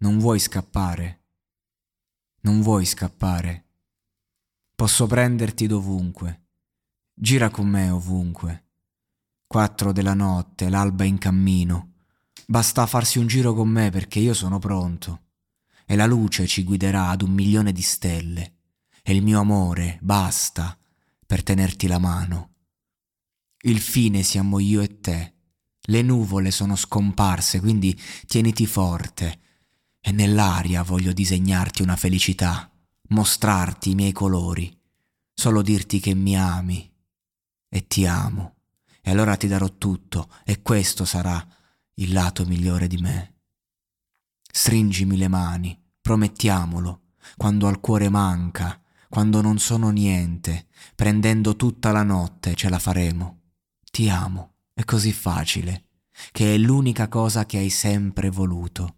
Non vuoi scappare? Non vuoi scappare? Posso prenderti dovunque. Gira con me ovunque. Quattro della notte, l'alba in cammino. Basta farsi un giro con me perché io sono pronto. E la luce ci guiderà ad un milione di stelle. E il mio amore basta per tenerti la mano. Il fine siamo io e te. Le nuvole sono scomparse, quindi tieniti forte e nell'aria voglio disegnarti una felicità, mostrarti i miei colori, solo dirti che mi ami e ti amo. E allora ti darò tutto e questo sarà il lato migliore di me. Stringimi le mani, promettiamolo, quando al cuore manca, quando non sono niente, prendendo tutta la notte ce la faremo. Ti amo, è così facile, che è l'unica cosa che hai sempre voluto